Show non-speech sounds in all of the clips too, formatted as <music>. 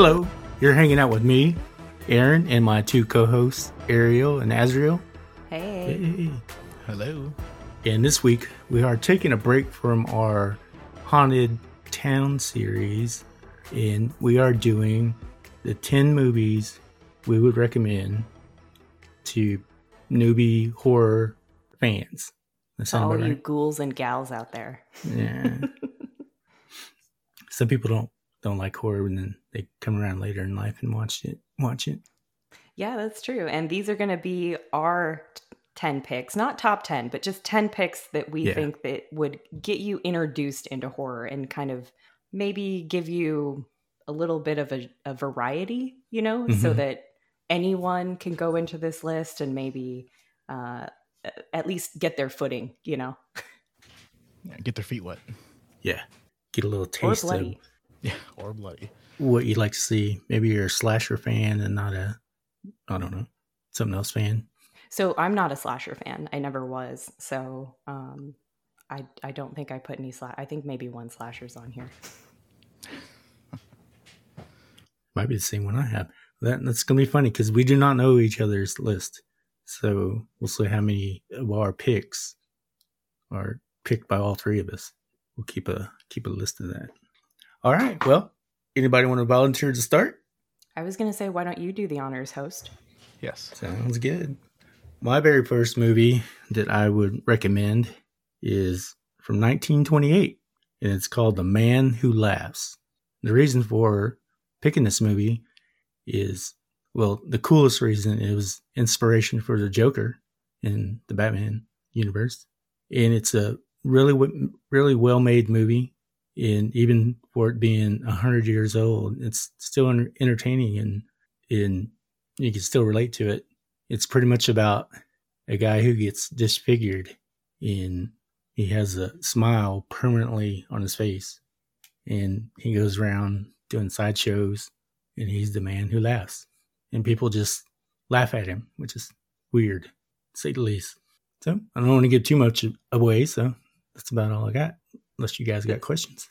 Hello, you're hanging out with me, Aaron, and my two co hosts, Ariel and Azrael. Hey. Hey. Hello. And this week, we are taking a break from our Haunted Town series, and we are doing the 10 movies we would recommend to newbie horror fans. That To sound all you right? ghouls and gals out there. Yeah. <laughs> Some people don't don't like horror, and then they come around later in life and watch it. Watch it. Yeah, that's true. And these are going to be our 10 picks, not top 10, but just 10 picks that we Yeah. think that would get you introduced into horror and kind of maybe give you a little bit of a, a variety, you know, so Mhm. that anyone can go into this list and maybe uh, at least get their footing, you know, Yeah, get their feet wet. Yeah. Get a little or taste of bloody. Yeah, or bloody. What you'd like to see. Maybe you're a slasher fan and not a, I don't know, something else fan. So I'm not a slasher fan. I never was. So um, I I don't think I put any slash. I think maybe one slasher's on here. <laughs> Might be the same one I have. That that's gonna be funny because we do not know each other's list, so we'll see how many of our picks are picked by all three of us. We'll keep a keep a list of that. All right. Well, anybody want to volunteer to start? I was gonna say, why don't you do the honors, host? Yes. Sounds good. My very first movie that I would recommend is from 1928, and it's called The Man Who Laughs. The reason for picking this movie is, well, the coolest reason it was inspiration for the Joker in the Batman universe, and it's a really, really well made movie. And even for it being hundred years old, it's still entertaining and and you can still relate to it. It's pretty much about a guy who gets disfigured and he has a smile permanently on his face. And he goes around doing sideshows and he's the man who laughs. And people just laugh at him, which is weird, to say the least. So I don't want to give too much away, so that's about all I got. Unless you guys got questions.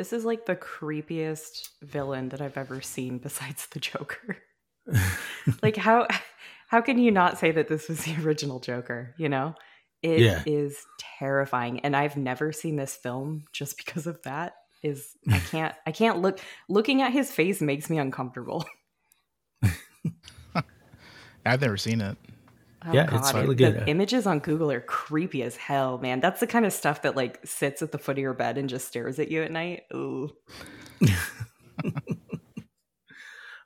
This is like the creepiest villain that I've ever seen besides the Joker. <laughs> like how how can you not say that this was the original Joker, you know? It is Yeah. terrifying and I've never seen this film just because of that is I <laughs> can't I can't look looking at his face makes me uncomfortable. <laughs> I've never seen it. Oh, Yeah, it's really good. the images on Google are creepy as hell, man. That's the kind of stuff that like sits at the foot of your bed and just stares at you at night. Ooh. <laughs>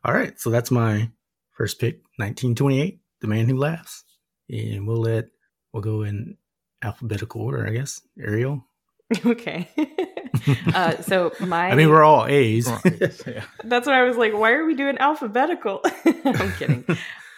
All right, so that's my first pick, 1928, The Man Who Laughs. And we'll let, we'll go in alphabetical order, I guess. Ariel. <laughs> okay. <laughs> uh, so my I mean, we're all A's. yeah. that's what I was like, why are we doing alphabetical? I'm kidding.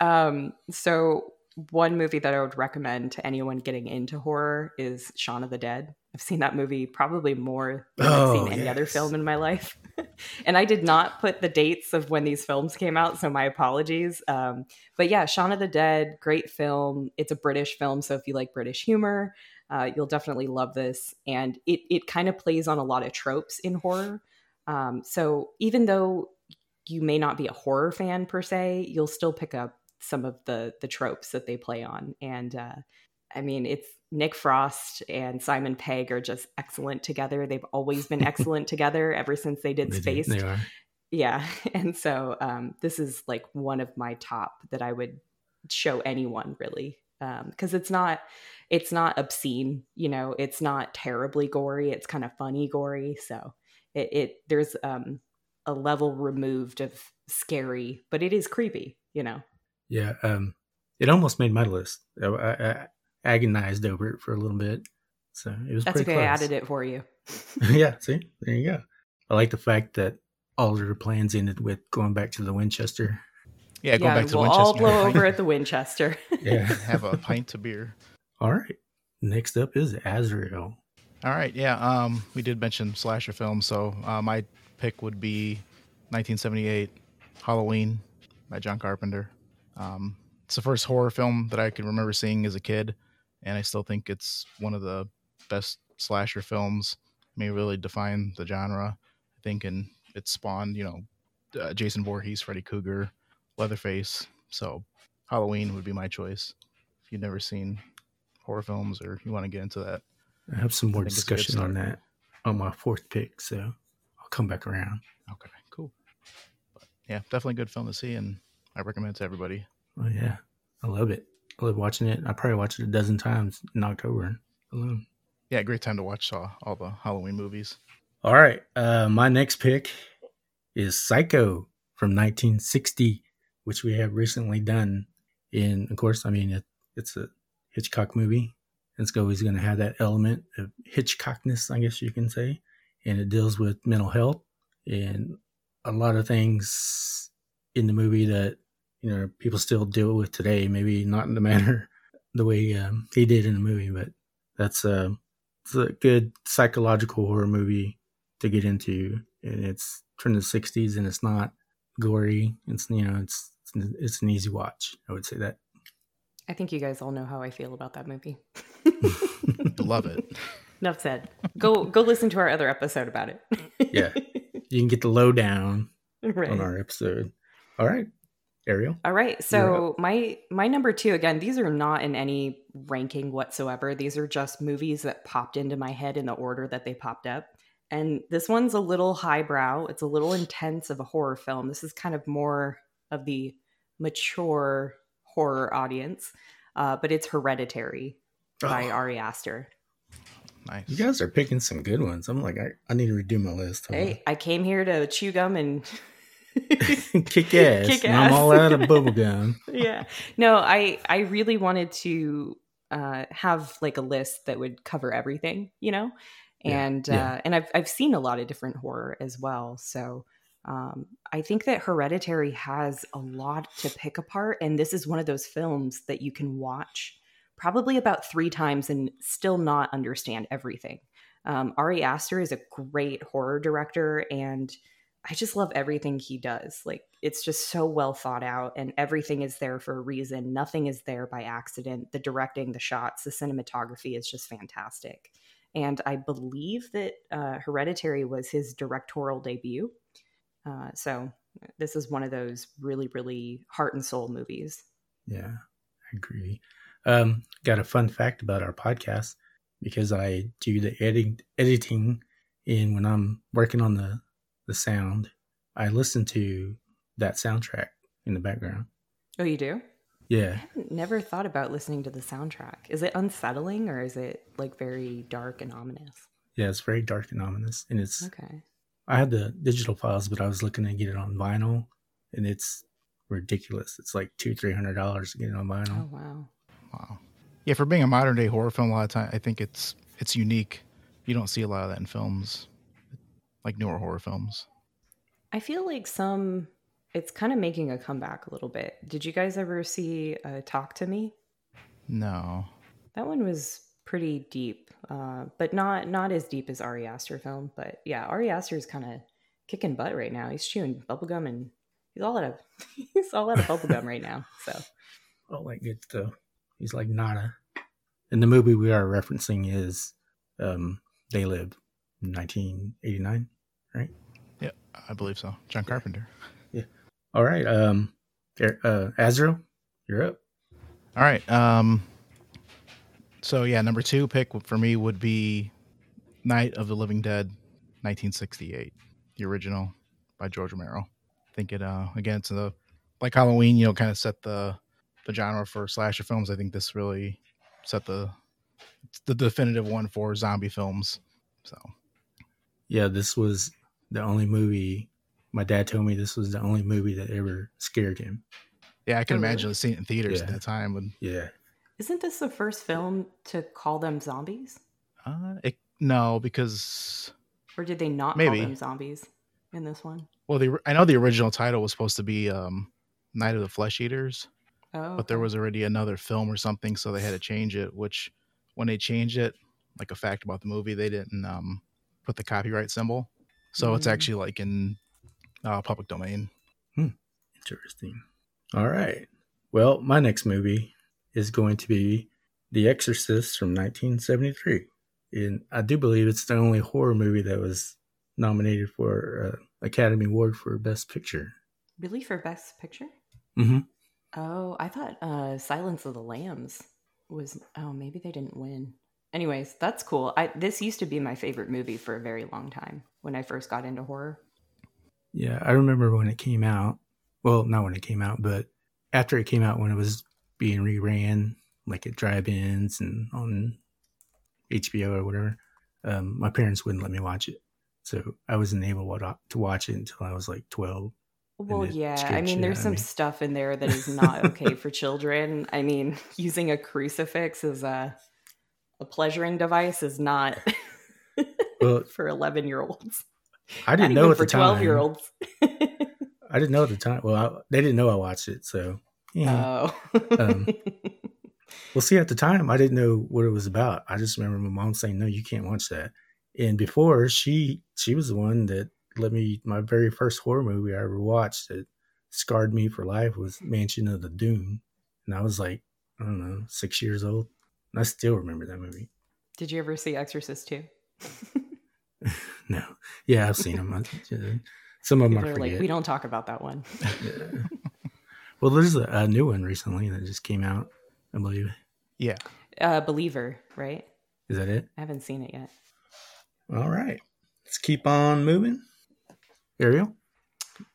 um, so one movie that I would recommend to anyone getting into horror is Shaun of the Dead. I've seen that movie probably more than I've Oh, seen any other film in my life. <laughs> and I did not put the dates of when these films came out, so my apologies. Um, but yeah, Shaun of the Dead, great film. It's a British film, so if you like British humor, uh, you'll definitely love this. And it it kind of plays on a lot of tropes in horror. Um, so even though you may not be a horror fan per se, you'll still pick up some of the the tropes that they play on. And uh, I mean, it's Nick Frost and Simon Pegg are just excellent together. They've always been <laughs> excellent together ever since they did They do- They are. Yeah. <laughs> And so um, this is like one of my top that I would show anyone really. because it's not it's not obscene, you know, it's not terribly gory, it's kind of funny gory. So it, it there's um a level removed of scary, but it is creepy, you know. Yeah. Um, it almost made my list. I, I, I agonized over it for a little bit. So it was That's pretty okay, I added it for you. <laughs> <laughs> yeah, see, there you go. I like the fact that all of their plans ended with going back to the Winchester. Yeah, going yeah, back to we'll Winchester. all blow <laughs> over at the Winchester. Yeah. have a pint of beer. all right. Next up is Azrael. All right, yeah. Um, we did mention slasher films, so uh, my pick would be 1978 Halloween by John Carpenter. Um, it's the first horror film that I can remember seeing as a kid, and I still think it's one of the best slasher films. May really define the genre, I think, and it spawned, you know, uh, Jason Voorhees, Freddy Krueger, Leatherface. So Halloween would be my choice. If you've never seen horror films or you want to get into that, I have some more think it's a good discussion on that on my fourth pick, so I'll come back around. okay, cool. But yeah, definitely a good film to see, and I recommend it to everybody. Oh yeah, I love it. I love watching it. I probably watched it a dozen times in October alone. Yeah, great time to watch uh, all the Halloween movies. All right, uh, my next pick is Psycho from 1960, which we have recently done. In, of course, I mean it, it's a Hitchcock movie. It's always going to have that element of Hitchcockness, I guess you can say, and it deals with mental health and a lot of things in the movie that you know people still deal with today. Maybe not in the <laughs> manner the way um, he did in the movie, but that's uh, it's a good psychological horror movie to get into, and it's from the '60s, and it's not gory. It's you know, it's it's an easy watch. I would say that. I think you guys all know how I feel about that movie. <laughs> Love it. <laughs> Enough said. Go go listen to our other episode about it. Yeah. You can get the lowdown right. on our episode. All right, Ariel. All right. So my my number two again. These are not in any ranking whatsoever. These are just movies that popped into my head in the order that they popped up. And this one's a little highbrow. It's a little intense of a horror film. This is kind of more of the mature horror audience, uh, but it's Hereditary by Oh, Ari Aster. Nice. you guys are picking some good ones. I'm like, I, I need to redo my list. Hold Hey, I came here to chew gum and on. <laughs> kick ass. Kick and I'm all out of bubble gum. <laughs> yeah. No i i really wanted to uh have like a list that would cover everything you know? Yeah, and yeah. uh and i've i've seen a lot of different horror as well. So um i think that hereditary has a lot to pick apart. And this is one of those films that you can watch probably about three times and still not understand everything. Um, ari aster is a great horror director and I just love everything he does. Like it's just so well thought out and everything is there for a reason. Nothing is there by accident. The directing, the shots, the cinematography is just fantastic. And I believe that uh, Hereditary was his directorial debut. Uh, so this is one of those really, really heart and soul movies. Yeah, I agree. Um, got a fun fact about our podcast because I do the edit- editing, and when I'm working on the the sound, I listen to that soundtrack in the background. Oh, you do? Yeah, I never thought about listening to the soundtrack. Is it unsettling or is it like very dark and ominous? yeah, it's very dark and ominous, and it's. Okay. I had the digital files, but I was looking to get it on vinyl, and it's ridiculous. It's like two, three hundred dollars to get it on vinyl. Oh, wow. Wow. Yeah, for being a modern day horror film, a lot of time I think it's it's unique. You don't see a lot of that in films, like newer horror films. I feel like some it's kind of making a comeback a little bit. Did you guys ever see uh, Talk to Me? No. That one was pretty deep, uh, but not not as deep as Ari Aster film. But yeah, Ari Aster is kind of kicking butt right now. He's chewing bubblegum and he's all out of <laughs> he's all out of bubblegum right now. So <laughs> All like good stuff. He's like nada. And the movie we are referencing is um, They Live, 1989. Yeah, I believe so. John Carpenter. Yeah. All right, um, uh, Azrael, you're up. All right. Um. So yeah, number two pick for me would be Night of the Living Dead, 1968, the original by George Romero. I think it uh again it's a like Halloween, you know, kind of set the the genre for slasher films. I think this really set the the definitive one for zombie films. So Yeah, this was the only movie. My dad told me this was the only movie that ever scared him. yeah, I can Oh, really? imagine seeing it in theaters at Yeah. that time. When Yeah, isn't this the first film to call them zombies, uh, it, no, because or did they not Maybe. call them zombies in this one? well, the I know the original title was supposed to be um, Night of the Flesh Eaters. Oh, but there was already another film or something, so they had to change it. Which, when they changed it, like a fact about the movie, they didn't um, put the copyright symbol, so it's Mm. actually like in uh, public domain. interesting. All right. Well, my next movie is going to be The Exorcist from 1973. And I do believe it's the only horror movie that was nominated for uh, Academy Award for Best Picture. Really for Best Picture? Mm-hmm. Oh, I thought uh, Silence of the Lambs was. Oh, maybe they didn't win. Anyways, that's cool. I this used to be my favorite movie for a very long time when I first got into horror. Yeah, I remember when it came out. Well, not when it came out, but after it came out, when it was being reran, like at drive-ins and on HBO or whatever. Um, my parents wouldn't let me watch it, so I wasn't able to watch it until I was like twelve. Well, yeah. I mean, there's some me. stuff in there that is not okay for children. I mean, <laughs> using a crucifix is a a pleasuring device is not <laughs> well, for 11 year olds. I didn't know at for the time. 12 year olds. <laughs> I didn't know at the time. Well, I, they didn't know I watched it, so yeah. Oh. um, <laughs> well, see, at the time, I didn't know what it was about. I just remember my mom saying, "No, you can't watch that." And before she, she was the one that let me. My very first horror movie I ever watched that scarred me for life was Mansion of the Doom, and I was like, I don't know, six years old. And I still remember that movie. Did you ever see Exorcist too? <laughs> no. Yeah, I've seen them. <laughs> Some of them People are like, we don't talk about that one. <laughs> yeah. Well, there's a, a, new one recently that just came out, I believe. Yeah. Uh, Believer, right? Is that it? I haven't seen it yet. All right. Let's keep on moving. Ariel?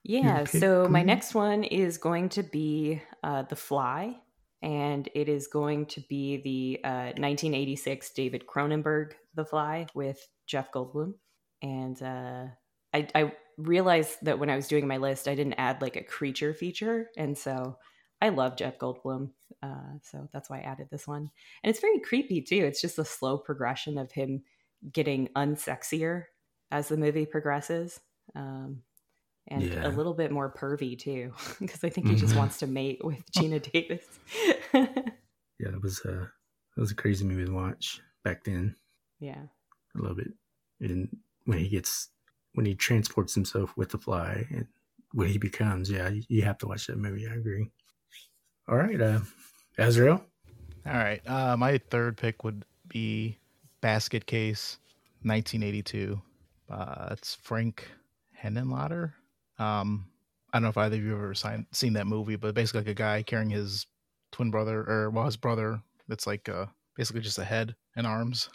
Yeah. So, my next one is going to be uh, The Fly and it is going to be the uh, 1986 David Cronenberg The Fly with Jeff Goldblum. And uh, I, I, realized that when I was doing my list, I didn't add like a creature feature, and so I love Jeff Goldblum, uh, so that's why I added this one. And it's very creepy too. It's just a slow progression of him getting unsexier as the movie progresses. Um, and yeah. a little bit more pervy too, <laughs> because I think he just mm-hmm. wants to mate with <laughs> Geena Davis. <laughs> yeah, it was a it was a crazy movie to watch back then. Yeah, I love it. And when he gets when he transports himself with the fly and what he becomes, yeah, you have to watch that movie. I agree. All right, uh, Azrael. All right, uh, my third pick would be Basket Case, 1982. Uh, it's Frank Henenlotter. Um, I don't know if either of you have ever seen that movie, but basically like a guy carrying his twin brother or well his brother that's like uh, basically just a head and arms.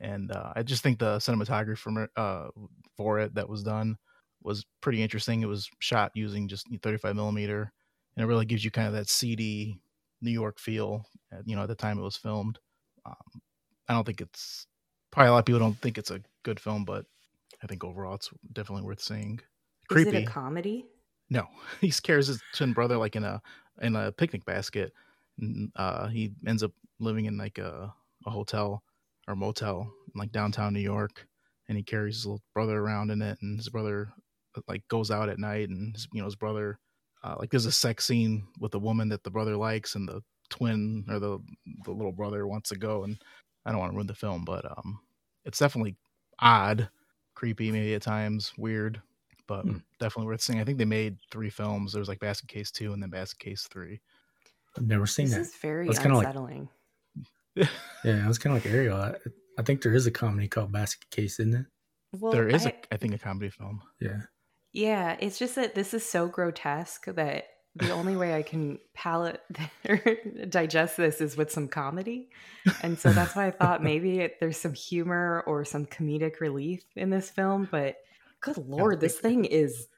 And uh, I just think the cinematography for, uh, for it that was done was pretty interesting. It was shot using just 35 millimeter, and it really gives you kind of that seedy New York feel. You know, at the time it was filmed. Um, I don't think it's probably a lot of people don't think it's a good film, but I think overall it's definitely worth seeing creepy. Is it a comedy? No, <laughs> he scares his twin brother like in a in a picnic basket. Uh, he ends up living in like a, a hotel or motel in like downtown New York, and he carries his little brother around in it, and his brother like goes out at night, and his, you know his brother uh, like there's a sex scene with a woman that the brother likes, and the twin or the the little brother wants to go, and I don't want to ruin the film, but um, it's definitely odd, creepy, maybe at times, weird, but hmm. definitely worth seeing. I think they made three films. There was like Basket Case two and then Basket Case three. I've never seen this that. This is very unsettling. Like, <laughs> yeah, I was kind of like Ariel. I, I, think there is a comedy called Basket Case, isn't it? Well, there is, I, a, I think, a comedy film. Yeah. Yeah, it's just that this is so grotesque that the only way I can palate <laughs> or digest this is with some comedy. And so that's why I thought <laughs> maybe it, there's some humor or some comedic relief in this film. But good <laughs> lord, this thing is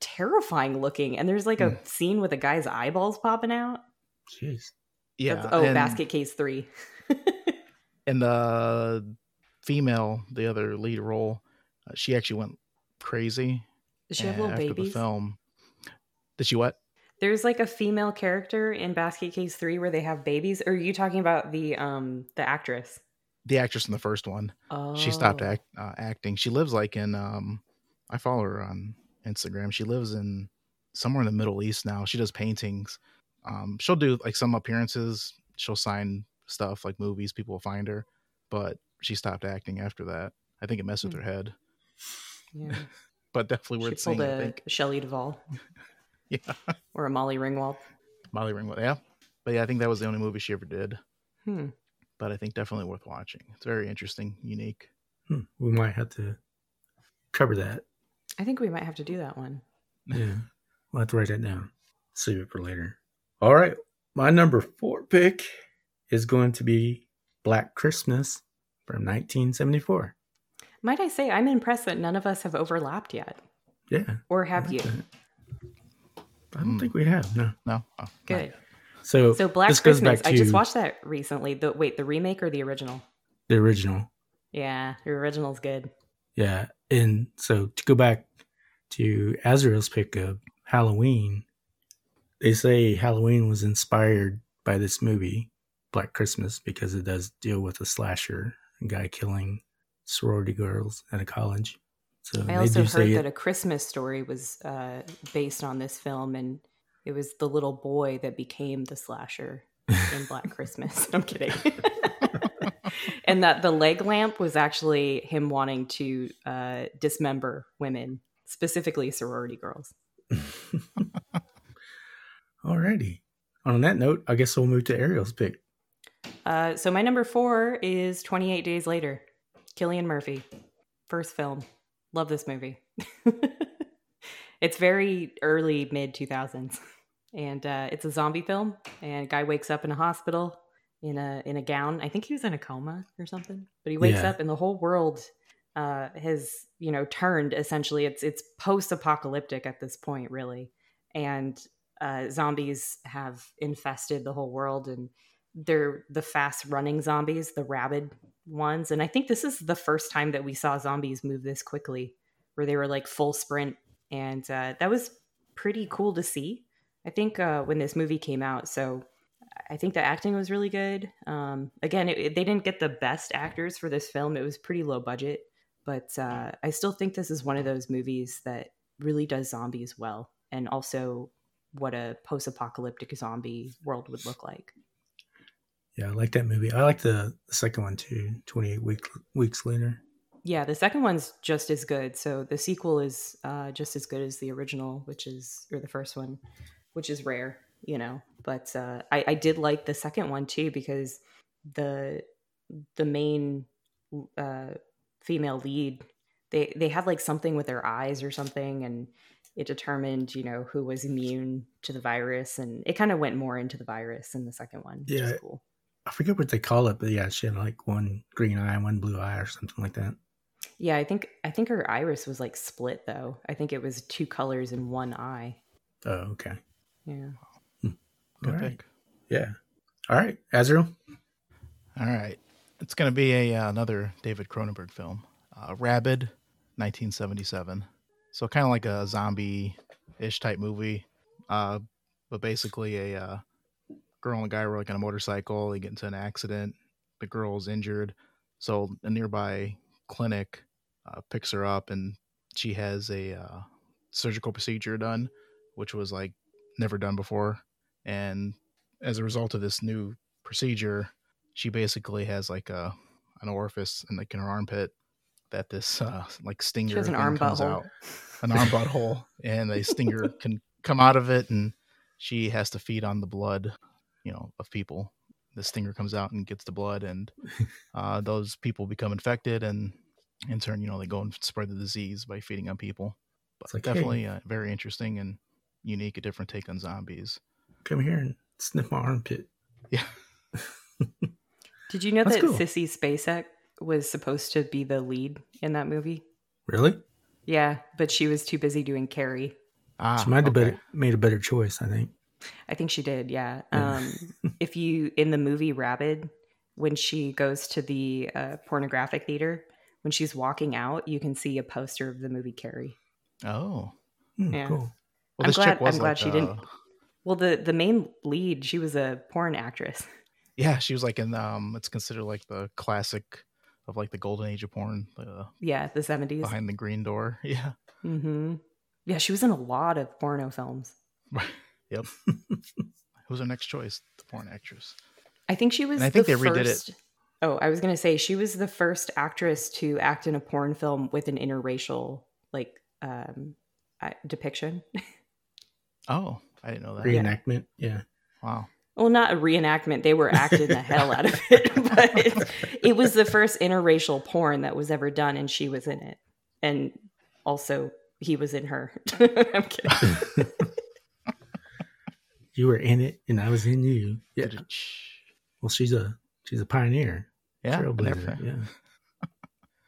terrifying looking. And there's like a hmm. scene with a guy's eyeballs popping out. Jeez. Yeah. That's, oh, and, basket case three. <laughs> and the female, the other lead role, uh, she actually went crazy. Did she have little after babies? The film. Did she what? There's like a female character in Basket Case Three where they have babies. Or are you talking about the um the actress? The actress in the first one. Oh. She stopped oh. act, uh, acting. She lives like in um I follow her on Instagram. She lives in somewhere in the Middle East now. She does paintings. Um she'll do like some appearances. She'll sign stuff like movies. People will find her, but she stopped acting after that. I think it messed with hmm. her head. Yeah. <laughs> but definitely worth she seeing. A I think Shelley Duvall. <laughs> yeah. Or a Molly Ringwald. Molly Ringwald. Yeah. But yeah, I think that was the only movie she ever did. Hmm but I think definitely worth watching. It's very interesting, unique. Hmm. We might have to cover that I think we might have to do that one. Yeah. We'll have to write that down. Save it for later. All right. My number four pick is going to be Black Christmas from 1974. Might I say, I'm impressed that none of us have overlapped yet. Yeah. Or have I you? that. I don't think we have. No. No. Oh, not Good. So, So Black Christmas. I just watched that recently. The wait, the remake or the original? the original. Yeah, the original's good. Yeah. And so to go back to Azrael's pick of Halloween, they say Halloween was inspired by this movie, Black Christmas, because it does deal with a slasher, a guy killing sorority girls at a college. So I also heard that it, a Christmas story was uh, based on this film, and it was the little boy that became the slasher in Black <laughs> Christmas. <laughs> I'm kidding. <laughs> and that the leg lamp was actually him wanting to uh, dismember women, specifically sorority girls. Alrighty. On that note, I guess we'll move to Ariel's pick. Uh, so my number four is 28 Days Later. Cillian Murphy, first film. Love this movie. It's very early mid 2000s, and uh, it's a zombie film. And a guy wakes up in a hospital in a in a gown. I think he was in a coma or something, but he wakes Yeah. up and the whole world uh, has you know turned. Essentially, it's it's post apocalyptic at this point, really, and uh, zombies have infested the whole world and they're the fast running zombies, the rabid ones. And I think this is the first time that we saw zombies move this quickly, where they were like full sprint. And uh, that was pretty cool to see. I think uh, when this movie came out, so I think the acting was really good. Um, again, it, it- they didn't get the best actors for this film, it was pretty low budget. But uh, I still think this is one of those movies that really does zombies well and also what a post apocalyptic zombie world would look like. Yeah, I like that movie. I like the, second one too, 28 week, weeks later. Yeah, the second one's just as good. So the sequel is uh, just as good as the original, which is or the first one, which is rare, you know. But uh, I, I did like the second one too because the the main uh, female lead they they had like something with their eyes or something, and it determined you know who was immune to the virus, and it kind of went more into the virus in the second one. Which Yeah. is cool. I forget what they call it, but yeah, she had like one green eye and one blue eye or something like that. Yeah, I think I think her iris was like split though. I think it was two colors in one eye. Oh, okay. Yeah. Good All right. pick. Yeah. All right, Azrael. All right. It's going to be a uh, another David Cronenberg film, uh, Rabid, 1977. So kind of like a zombie-ish type movie, uh, but basically a uh, girl and a guy were like on a motorcycle. They get into an accident. The girl's injured, so a nearby clinic uh, picks her up, and she has a uh, surgical procedure done, which was like never done before. And as a result of this new procedure, she basically has like a an orifice in like in her armpit that this uh like stinger an arm comes butthole. out an arm butthole and a stinger <laughs> can come out of it and she has to feed on the blood you know of people the stinger comes out and gets the blood and uh those people become infected and in turn you know they go and spread the disease by feeding on people but It's like, hey. definitely uh, very interesting and unique a different take on zombies Come here and sniff my armpit. yeah <laughs> Did you know That's that cool. Sissy Spacek was supposed to be the lead in that movie? Really? Yeah, but she was too busy doing Carrie. ah, she might have okay. better, made a better choice, I think. I think she did, yeah. Yeah. Um, <laughs> if you, in the movie Rabid, when she goes to the uh, pornographic theater, when she's walking out, you can see a poster of the movie Carrie. oh Hmm, Yeah. Cool. Well, I'm this glad- chick was I'm glad like, she didn't- uh, Well, the, the main lead, she was a porn actress. Yeah, she was like in. Um, it's considered like the classic of like the golden age of porn, uh, Yeah, the 70s. behind the green door. <laughs> Yeah, Mm-hmm. Yeah, she was in a lot of porno films. <laughs> yep. <laughs> Who's our next choice? The porn actress. I think she was. And I think the they redid it. First, Oh, I was gonna say she was the first actress to act in a porn film with an interracial like um, uh, depiction. Oh, I didn't know that. Reenactment. Yeah. Wow. well, not a reenactment; they were acting the hell out of it. <laughs> But it, it was the first interracial porn that was ever done, and she was in it, and also he was in her. <laughs> I'm kidding. <laughs> you were in it, and I was in you. Yeah. Well, she's a she's a pioneer. Yeah. Trailblazer. Yeah.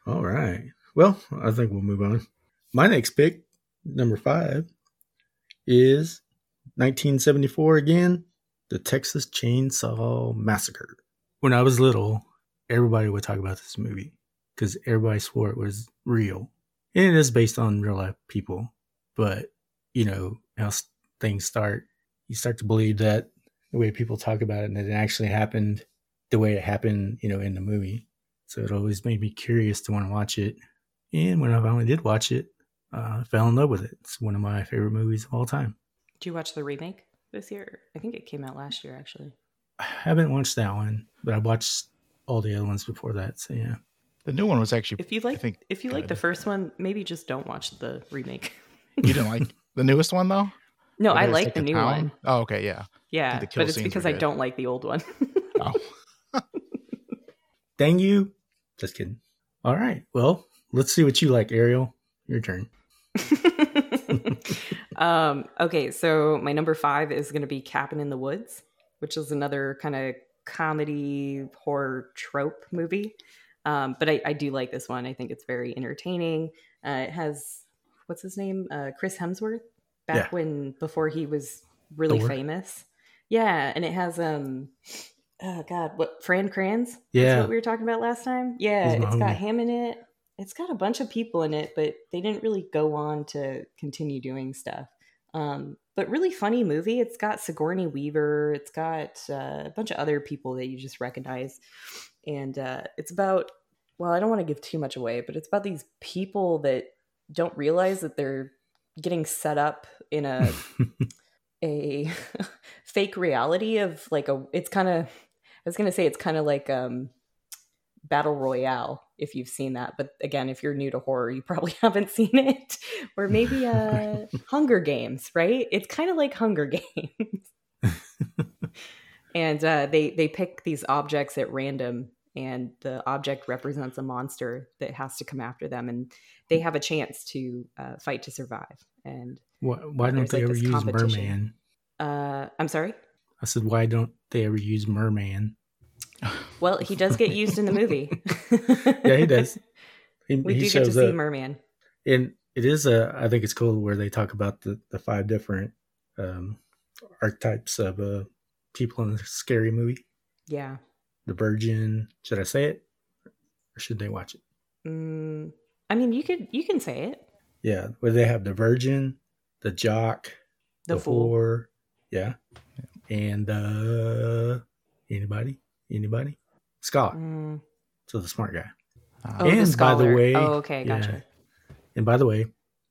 All right. Well, I think we'll move on. My next pick, number five, is 1974 again, the Texas Chainsaw Massacre. When I was little, everybody would talk about this movie because everybody swore it was real. And it is based on real life people. But, you know, how things start, you start to believe that the way people talk about it and that it actually happened the way it happened, you know, in the movie. So it always made me curious to want to watch it. And when I finally did watch it, uh, I fell in love with it. It's one of my favorite movies of all time. Did you watch the remake this year? I think it came out last year, actually. I haven't watched that one, but I watched all the other ones before that. So yeah, the new one was actually. If you like, I think if you like the first one, maybe just don't watch the remake. you didn't like <laughs> the newest one though? No, I like the, the new town? one. Oh, okay, yeah, yeah, but it's because I don't like the old one. <laughs> oh. <laughs> Dang you! Just kidding. All right, well, let's see what you like, Ariel. Your turn. <laughs> um, okay, so my number five is going to be Cabin in the Woods, which is another kind of comedy horror trope movie. Um, but I, I, do like this one. I think it's very entertaining. Uh, it has what's his name, uh, Chris Hemsworth, back yeah. when before he was really Thor. famous. Yeah, and it has um, oh god, what Fran Kranz? Yeah, That's what we were talking about last time. Yeah, it's got him in it. It's got a bunch of people in it, but they didn't really go on to continue doing stuff. Um, but really funny movie. It's got Sigourney Weaver. It's got uh, a bunch of other people that you just recognize, and uh, it's about. Well, I don't want to give too much away, but it's about these people that don't realize that they're getting set up in a <laughs> a <laughs> fake reality of like a. It's kind of. I was gonna say it's kind of like um, battle royale if you've seen that. But again, if you're new to horror, you probably <laughs> haven't seen it. or maybe uh, <laughs> Hunger Games, right? It's kind of like Hunger Games. <laughs> and uh, they they pick these objects at random, and the object represents a monster that has to come after them, and they have a chance to uh, fight to survive. And why, why don't they like ever use merman? Uh, I'm sorry. I said, why don't they ever use merman? <laughs> Well, he does get used in the movie. <laughs> yeah, he does. He, we he do get to see Merman. And it is a, I think it's cool where they talk about the, the five different um, archetypes of uh, people in a scary movie. Yeah. The Virgin. Should I say it, or should they watch it? Mm, I mean, you could you can say it. Yeah, where they have the Virgin, the Jock, the, the fool. Whore, yeah, and uh, anybody. Anybody? Scott. Mm. So the smart guy. Oh, and the by the way, oh, okay, gotcha. Yeah, and by the way,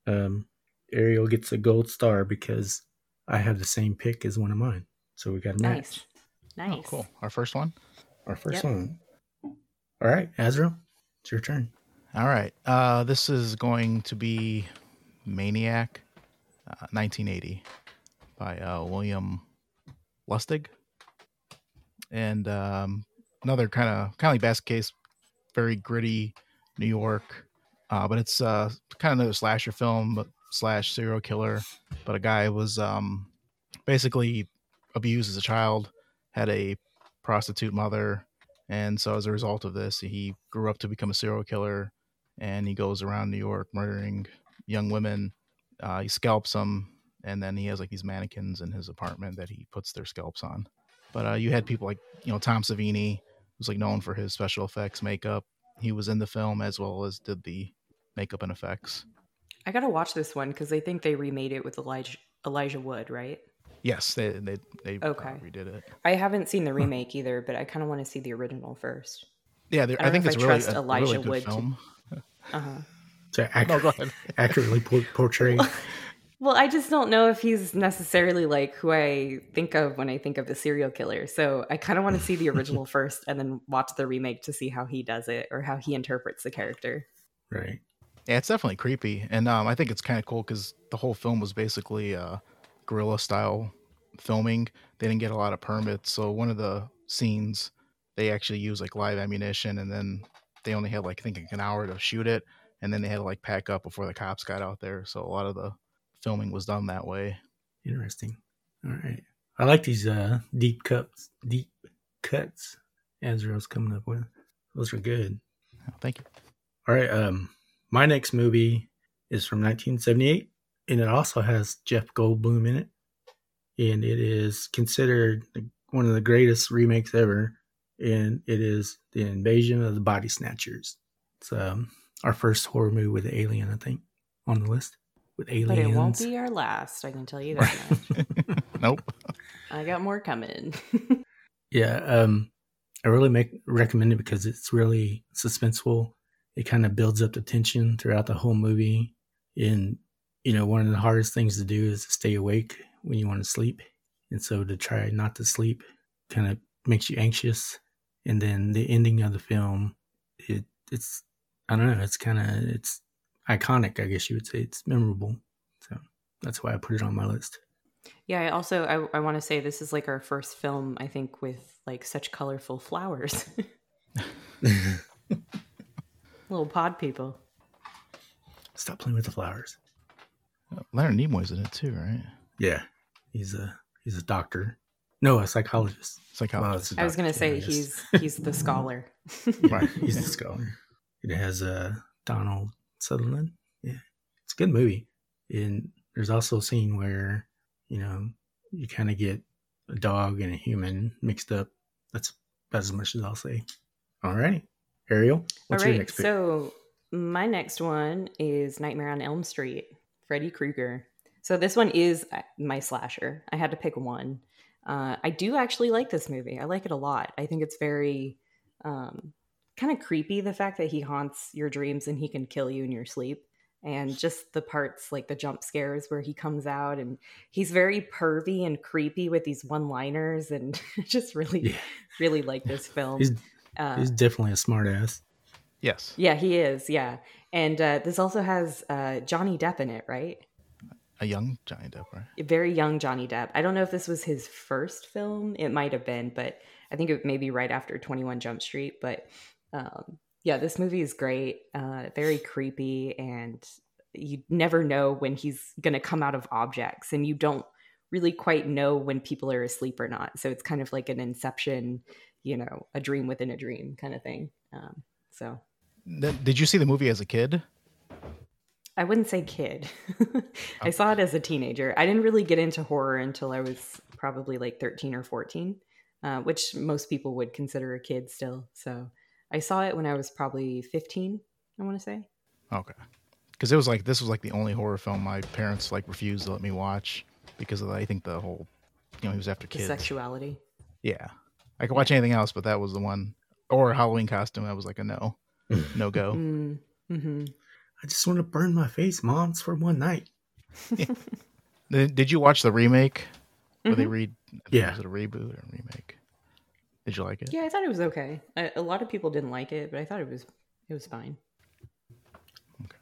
um, Ariel gets a gold star because I have the same pick as one of mine. So we got a match. Nice. Nice. Oh, cool. Our first one. Our first yep. one. All right, Azrael, it's your turn. All right. Uh, this is going to be Maniac, uh, 1980, by uh, William Lustig and um, another kind of kind of like Basket Case, very gritty New York, uh, but it's uh, kind of a slasher film slash serial killer. But a guy was um, basically abused as a child, had a prostitute mother, and so as a result of this, he grew up to become a serial killer, and he goes around New York murdering young women. Uh, he scalps them, and then he has like these mannequins in his apartment that he puts their scalps on. But uh, you had people like you know Tom Savini, who's like known for his special effects makeup. He was in the film as well as did the makeup and effects. I gotta watch this one because I think they remade it with Elijah Elijah Wood, right? Yes, they they they uh, okay. Uh, redid it. I haven't seen the remake either, but I kind of want to see the original first. Yeah, I, I think it's I really a, Elijah really good Wood film. To, <laughs> uh-huh. to ac- <laughs> no, accurately portray <laughs> Well, I just don't know if he's necessarily like who I think of when I think of a serial killer. So I kind of want to see the original <laughs> first and then watch the remake to see how he does it or how he interprets the character. Right. Yeah, it's definitely creepy. And um, I think it's kind of cool because the whole film was basically uh, guerrilla style filming. They didn't get a lot of permits. So one of the scenes, they actually used like live ammunition and then they only had like, I think, like an hour to shoot it and then they had to like pack up before the cops got out there. So a lot of the filming was done that way. Interesting. All right. I like these uh deep cuts deep cuts Azrael's coming up with. Those are good. Oh, thank you. All right. Um my next movie is from 1978 and it also has Jeff Goldblum in it. And it is considered one of the greatest remakes ever. And it is The Invasion of the Body Snatchers. It's um, our first horror movie with Alien, I think, on the list. With aliens. But it won't be our last, I can tell you that much. <laughs> Nope. I got more coming. <laughs> Yeah, um, I really make recommend it because it's really suspenseful. It kind of builds up the tension throughout the whole movie. And you know, one of the hardest things to do is to stay awake when you want to sleep, and so to try not to sleep kind of makes you anxious. And then the ending of the film, it it's I don't know, it's kind of it's iconic. I guess you would say it's memorable. So that's why I put it on my list. yeah, I also I, I want to say this is like our first film, I think, with like such colorful flowers. <laughs> Little pod people. Stop playing with the flowers. Leonard Nimoy's in it too, right? Yeah, he's a he's a doctor. No, a psychologist. Psychologist. it's a I was gonna say yes. he's he's the scholar. <laughs> right. He's the <laughs> scholar. It has uh, Donald Sutherland. Yeah, it's a good movie. And there's also a scene where you know you kind of get a dog and a human mixed up. That's about as much as I'll say. All right, Ariel, what's All your next pick? so my next one is Nightmare on Elm Street, Freddy Krueger. So this one is uh, my slasher. I had to pick one. Uh, I do actually like this movie. I like it a lot. I think it's very um, kind of creepy the fact that he haunts your dreams and he can kill you in your sleep. And just the parts like the jump scares where he comes out and he's very pervy and creepy with these one liners. And <laughs> just really, Yeah. really like this <laughs> film. He's Uh, he's definitely a smartass. Yes. yeah, he is. Yeah, and uh, this also has uh, Johnny Depp in it, right? A young Johnny Depp, right? A very young Johnny Depp. I don't know if this was his first film. It might have been, but I think it may be right after Twenty One Jump Street. But um, yeah, this movie is great. Uh, very creepy, and you never know when he's going to come out of objects, and you don't really quite know when people are asleep or not. So it's kind of like an Inception, you know, a dream within a dream kind of thing. Um, so Did you see the movie as a kid? I wouldn't say kid. <laughs> I saw it as a teenager. I didn't really get into horror until I was probably like 13 or 14, uh, which most people would consider a kid still. So I saw it when I was probably 15, I want to say. Okay. Because it was like this was like the only horror film my parents like refused to let me watch because of I think the whole you know he was after The kids. sexuality. Yeah, I could watch anything else, but that was the one. Or a Halloween costume. I was like a no, <laughs> no go. Mm, hmm I just want to burn my face, mom. For one night. Did did you watch the remake? Where they Mhm. read? Yeah. Was it a reboot or a remake? Did you like it? Yeah, I thought it was okay. A, a lot of people didn't like it, but I thought it was it was fine.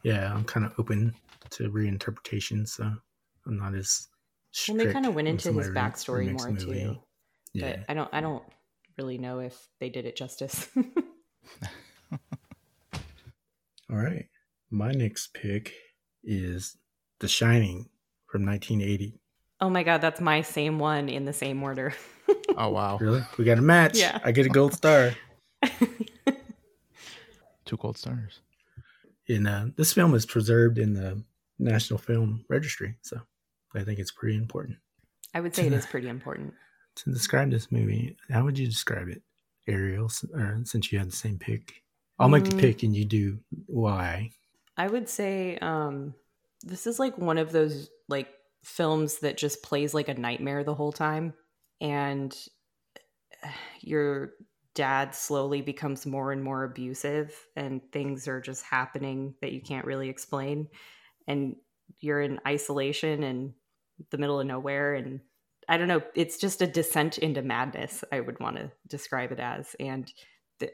Yeah, I'm kind of open to reinterpretation, so I'm not as. Well, they kind of went into his backstory more movie. too. Yeah, But I don't I don't really know if they did it justice. <laughs> All right. My next pick is The Shining from 1980. oh my god, that's my same one in the same order. <laughs> Oh wow, Really? We got a match. Yeah. I get a gold star. <laughs> two gold stars. And uh, this film is preserved in the National Film Registry, so I think it's pretty important. I would say it is pretty important. To describe this movie, how would you describe it, Ariel? Or since you had the same pick, I'll make the Mm. pick and you do why. I would say um, this is like one of those like films that just plays like a nightmare the whole time, and <sighs> your dad slowly becomes more and more abusive, and things are just happening that you can't really explain, and you're in isolation and the middle of nowhere, and I don't know. It's just a descent into madness. I would want to describe it as, and th-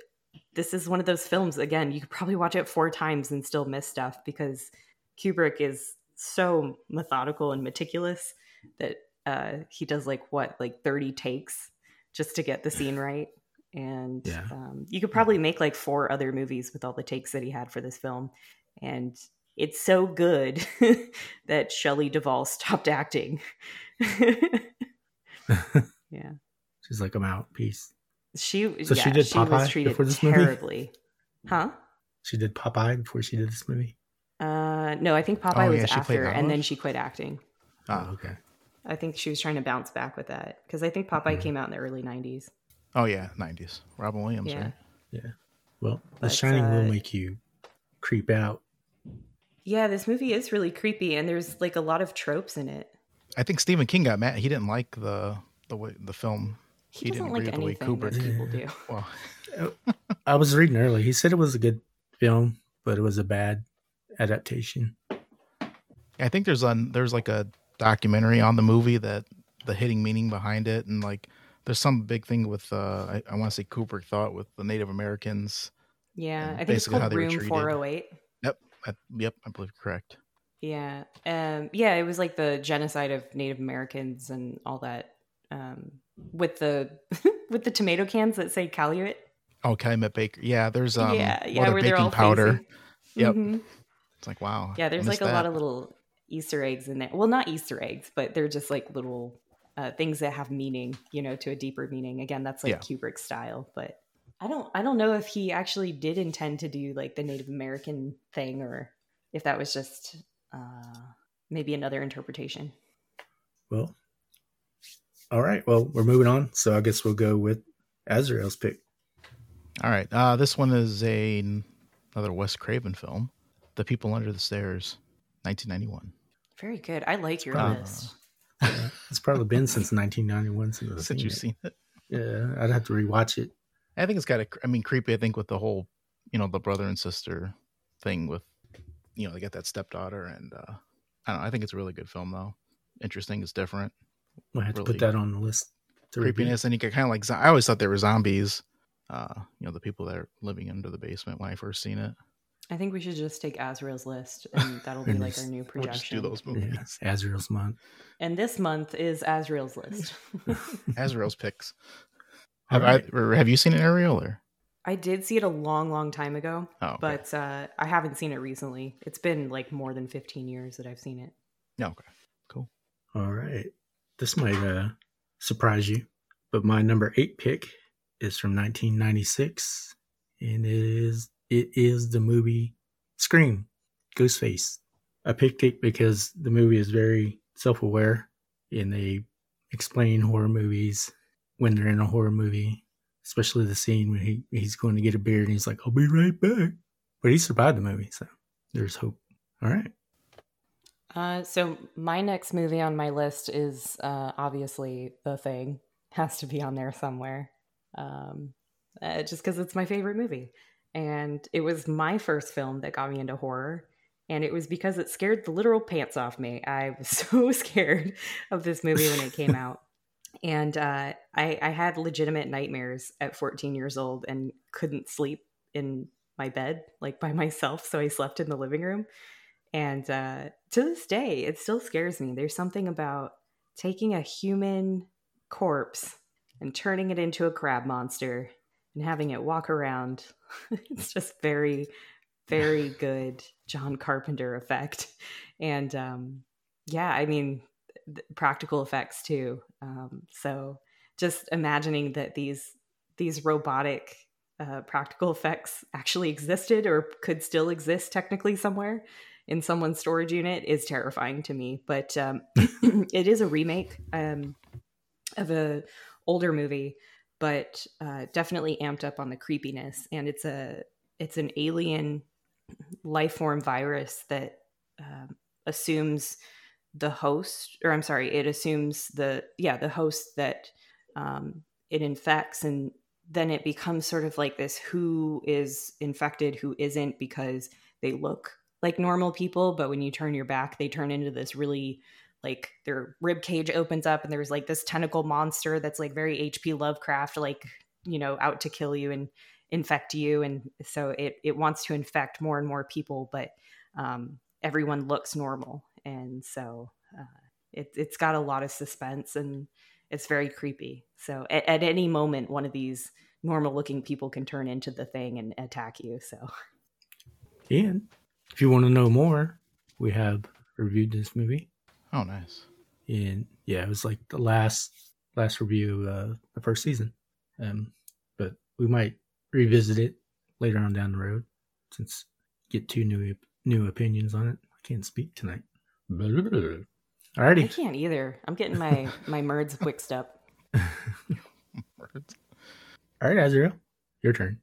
this is one of those films. Again, you could probably watch it four times and still miss stuff because Kubrick is so methodical and meticulous that uh, he does like what, like thirty takes just to get the scene right. And Yeah. um, you could probably make like four other movies with all the takes that he had for this film. and it's so good <laughs> that Shelley Duvall stopped acting. <laughs> yeah. She's like, I'm out. Peace. She So yeah, she did she was Popeye treated before this movie? terribly. Huh? She did Popeye before she did this movie. Uh no, I think Popeye Oh, was yeah, after and then she quit acting. Oh, okay. I think she was trying to bounce back with that because I think Popeye Mhm. came out in the early 90s. oh yeah, nineties. Robin Williams, Yeah. right? Well, The But, Shining will uh, make you creep out. Yeah, this movie is really creepy and there's like a lot of tropes in it. I think Stephen King got mad. He didn't like the the way the film. He, He doesn't didn't like agree with the way anything Kubrick- people do. <laughs> Well, I was reading earlier. He said it was a good film, but it was a bad adaptation. I think there's a there's like a documentary on the movie that the hidden meaning behind it, and like there's some big thing with uh I, I want to say Kubrick thought with the Native Americans. Yeah, I think it's basically how called they were Room treated. 408. I, yep, I believe correct. Yeah. Um yeah, it was like the genocide of Native Americans and all that um with the <laughs> with the tomato cans that say Calumet. Oh, Calumet Baker. Yeah, there's um yeah, yeah, where they're baking all powder. facing. Yep. Mhm. It's like wow. Yeah, there's like a lot of little Easter eggs in there. Well, not Easter eggs, but they're just like little uh, things that have meaning, you know, to a deeper meaning. Again, that's like Yeah. Kubrick style, but I don't I don't know if he actually did intend to do like the Native American thing or if that was just uh maybe another interpretation. Well, all right. Well, we're moving on. So I guess we'll go with Azrael's pick. All right. Uh, this one is a another Wes Craven film, The People Under the Stairs, 1991. Very good. I like your Uh, list. Yeah, <laughs> it's probably been since 1991 since I've Since seen you've it. seen it, Yeah, I'd have to rewatch it. I think it's got a. I mean, creepy. I think with the whole, you know, the brother and sister thing with, you know, they got that stepdaughter, and uh I don't know. I think it's a really good film though. Interesting. It's different. We'll have to put that on the list. to review. Creepiness, and you get kind of like. I always thought they were zombies. Uh, you know, the people that are living under the basement when I first seen it. I think we should just take Azrael's list and <laughs> that'll be And like just- our new We'll just do projection. those Yeah, movies. Azrael's month. And this month is Azrael's list. <laughs> Azrael's picks. <laughs> Have right. I? Have you seen it, Ariel? Or I did see it a long, long time ago, oh, okay. but uh, I haven't seen it recently. It's been like more than 15 years that I've seen it. yeah, okay, cool. All right. This might uh, surprise you, but my number eight pick is from 1996, and it is it is the movie Scream, Ghostface. I picked it because the movie is very self-aware, and they explain horror movies when they're in a horror movie, especially the scene when he, he's going to get a beer and he's like, "I'll be right back," but he survived the movie, so there's hope. All right. Uh, so my next movie on my list is uh, obviously The Thing. Has to be on there somewhere, um, uh, just because it's my favorite movie, and it was my first film that got me into horror. And it was because it scared the literal pants off me. I was <laughs> so scared of this movie when it came <laughs> out. And uh, I, I had legitimate nightmares at 14 years old and couldn't sleep in my bed, like by <laughs> myself. So I slept in the living room. And uh, to this day, it still scares me. There's something about taking a human corpse and turning it into a crab monster and having it walk around. <laughs> it's just very, very good John Carpenter effect. And um, yeah, I mean, practical effects too. Um, so just imagining that these these robotic uh, practical effects actually existed or could still exist technically somewhere in someone's storage unit is terrifying to me. But um, <clears throat> it is a remake um, of a older movie, but uh, definitely amped up on the creepiness. And it's a it's an alien life form virus that um, assumes the host, or I'm sorry, it assumes the yeah the host that um, it infects, and then it becomes sort of like this: who is infected, who isn't, because they look like normal people, but when you turn your back, they turn into this really like their rib cage opens up and there's like this tentacle monster that's like very HP Lovecraft, like you know, out to kill you and infect you, and so it it wants to infect more and more people, but um, everyone looks normal, and so uh, it it's got a lot of suspense and it's very creepy. So at, at any moment, one of these normal looking people can turn into the thing and attack you. So And if you want to know more, we have reviewed this movie. Oh, nice. And yeah, it was like the last last review of uh, the first season. Um, but we might revisit it later on down the road since get two new new opinions on it. I can't speak tonight. <laughs> Alrighty. I can't either. I'm getting my <laughs> my merds mixed up. <laughs> Words. All right, Azrael, your turn.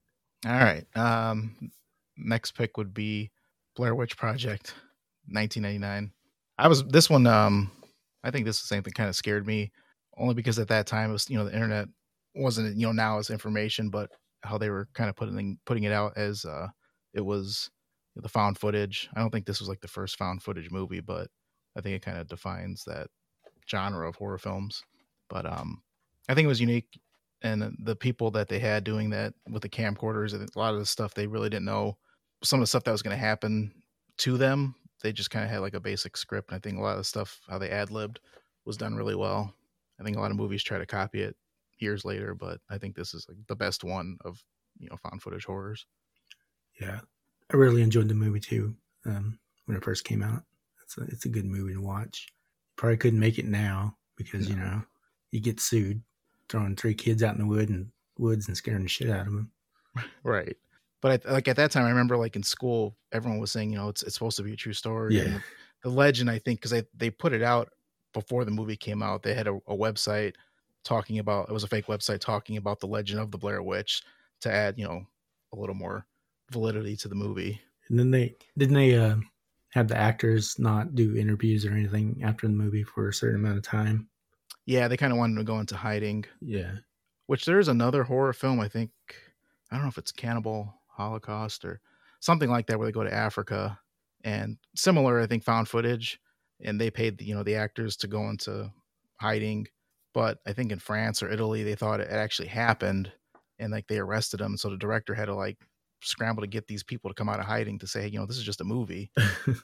All right. Um, next pick would be Blair Witch Project, 1999. I was this one. Um, I think this is the same thing kind of scared me, only because at that time it was you know the internet wasn't you know now as information, but how they were kind of putting putting it out as uh, it was the found footage. I don't think this was like the first found footage movie, but I think it kind of defines that genre of horror films. But um, I think it was unique, and the people that they had doing that with the camcorders and a lot of the stuff they really didn't know some of the stuff that was going to happen to them. They just kind of had like a basic script, and I think a lot of the stuff how they ad libbed was done really well. I think a lot of movies try to copy it years later, but I think this is like the best one of you know found footage horrors. Yeah, I really enjoyed the movie too um, when it first came out. It's a, it's a good movie to watch. Probably couldn't make it now because you know you get sued throwing three kids out in the wood and woods and scaring the shit out of them. <laughs> Right. But I, like at that time, I remember like in school, everyone was saying, you know, it's it's supposed to be a true story. Yeah. And the legend, I think, because they they put it out before the movie came out. They had a, a website talking about it was a fake website talking about the legend of the Blair Witch to add, you know, a little more validity to the movie. And then they didn't they uh, have the actors not do interviews or anything after the movie for a certain amount of time. Yeah, they kind of wanted to go into hiding. Yeah, Which there's another horror film, I think. I don't know if it's Cannibal Holocaust or something like that, where they go to Africa and similar, I think, found footage, and they paid the, you know the actors to go into hiding. But I think in France or Italy, they thought it actually happened, and like they arrested them. So the director had to like scramble to get these people to come out of hiding to say, hey, you know, this is just a movie. <laughs> and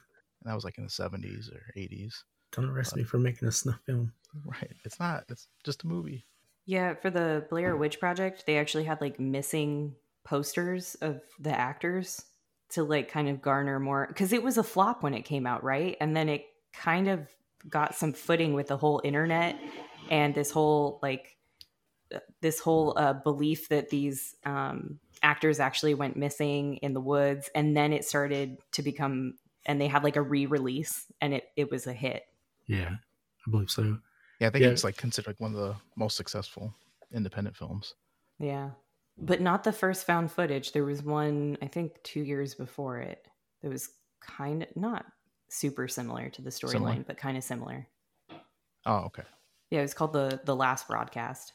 that was like in the 70s or 80s. don't arrest me for making a snuff film. Right. It's not. It's just a movie. Yeah, for the Blair Witch Project, they actually had like missing posters of the actors to like kind of garner more because it was a flop when it came out, right? And then it kind of got some footing with the whole internet and this whole like uh, this whole uh, belief that these um, actors actually went missing in the woods, and then it started to become and they had like a re-release and it it was a hit. Yeah, I believe so. Yeah, I think Yeah. it's like considered like one of the most successful independent films. Yeah. But not the first found footage. There was one, I think, two years before it. That was kind of not super similar to the storyline, but kind of similar. Oh, okay. Yeah, it was called the the last broadcast.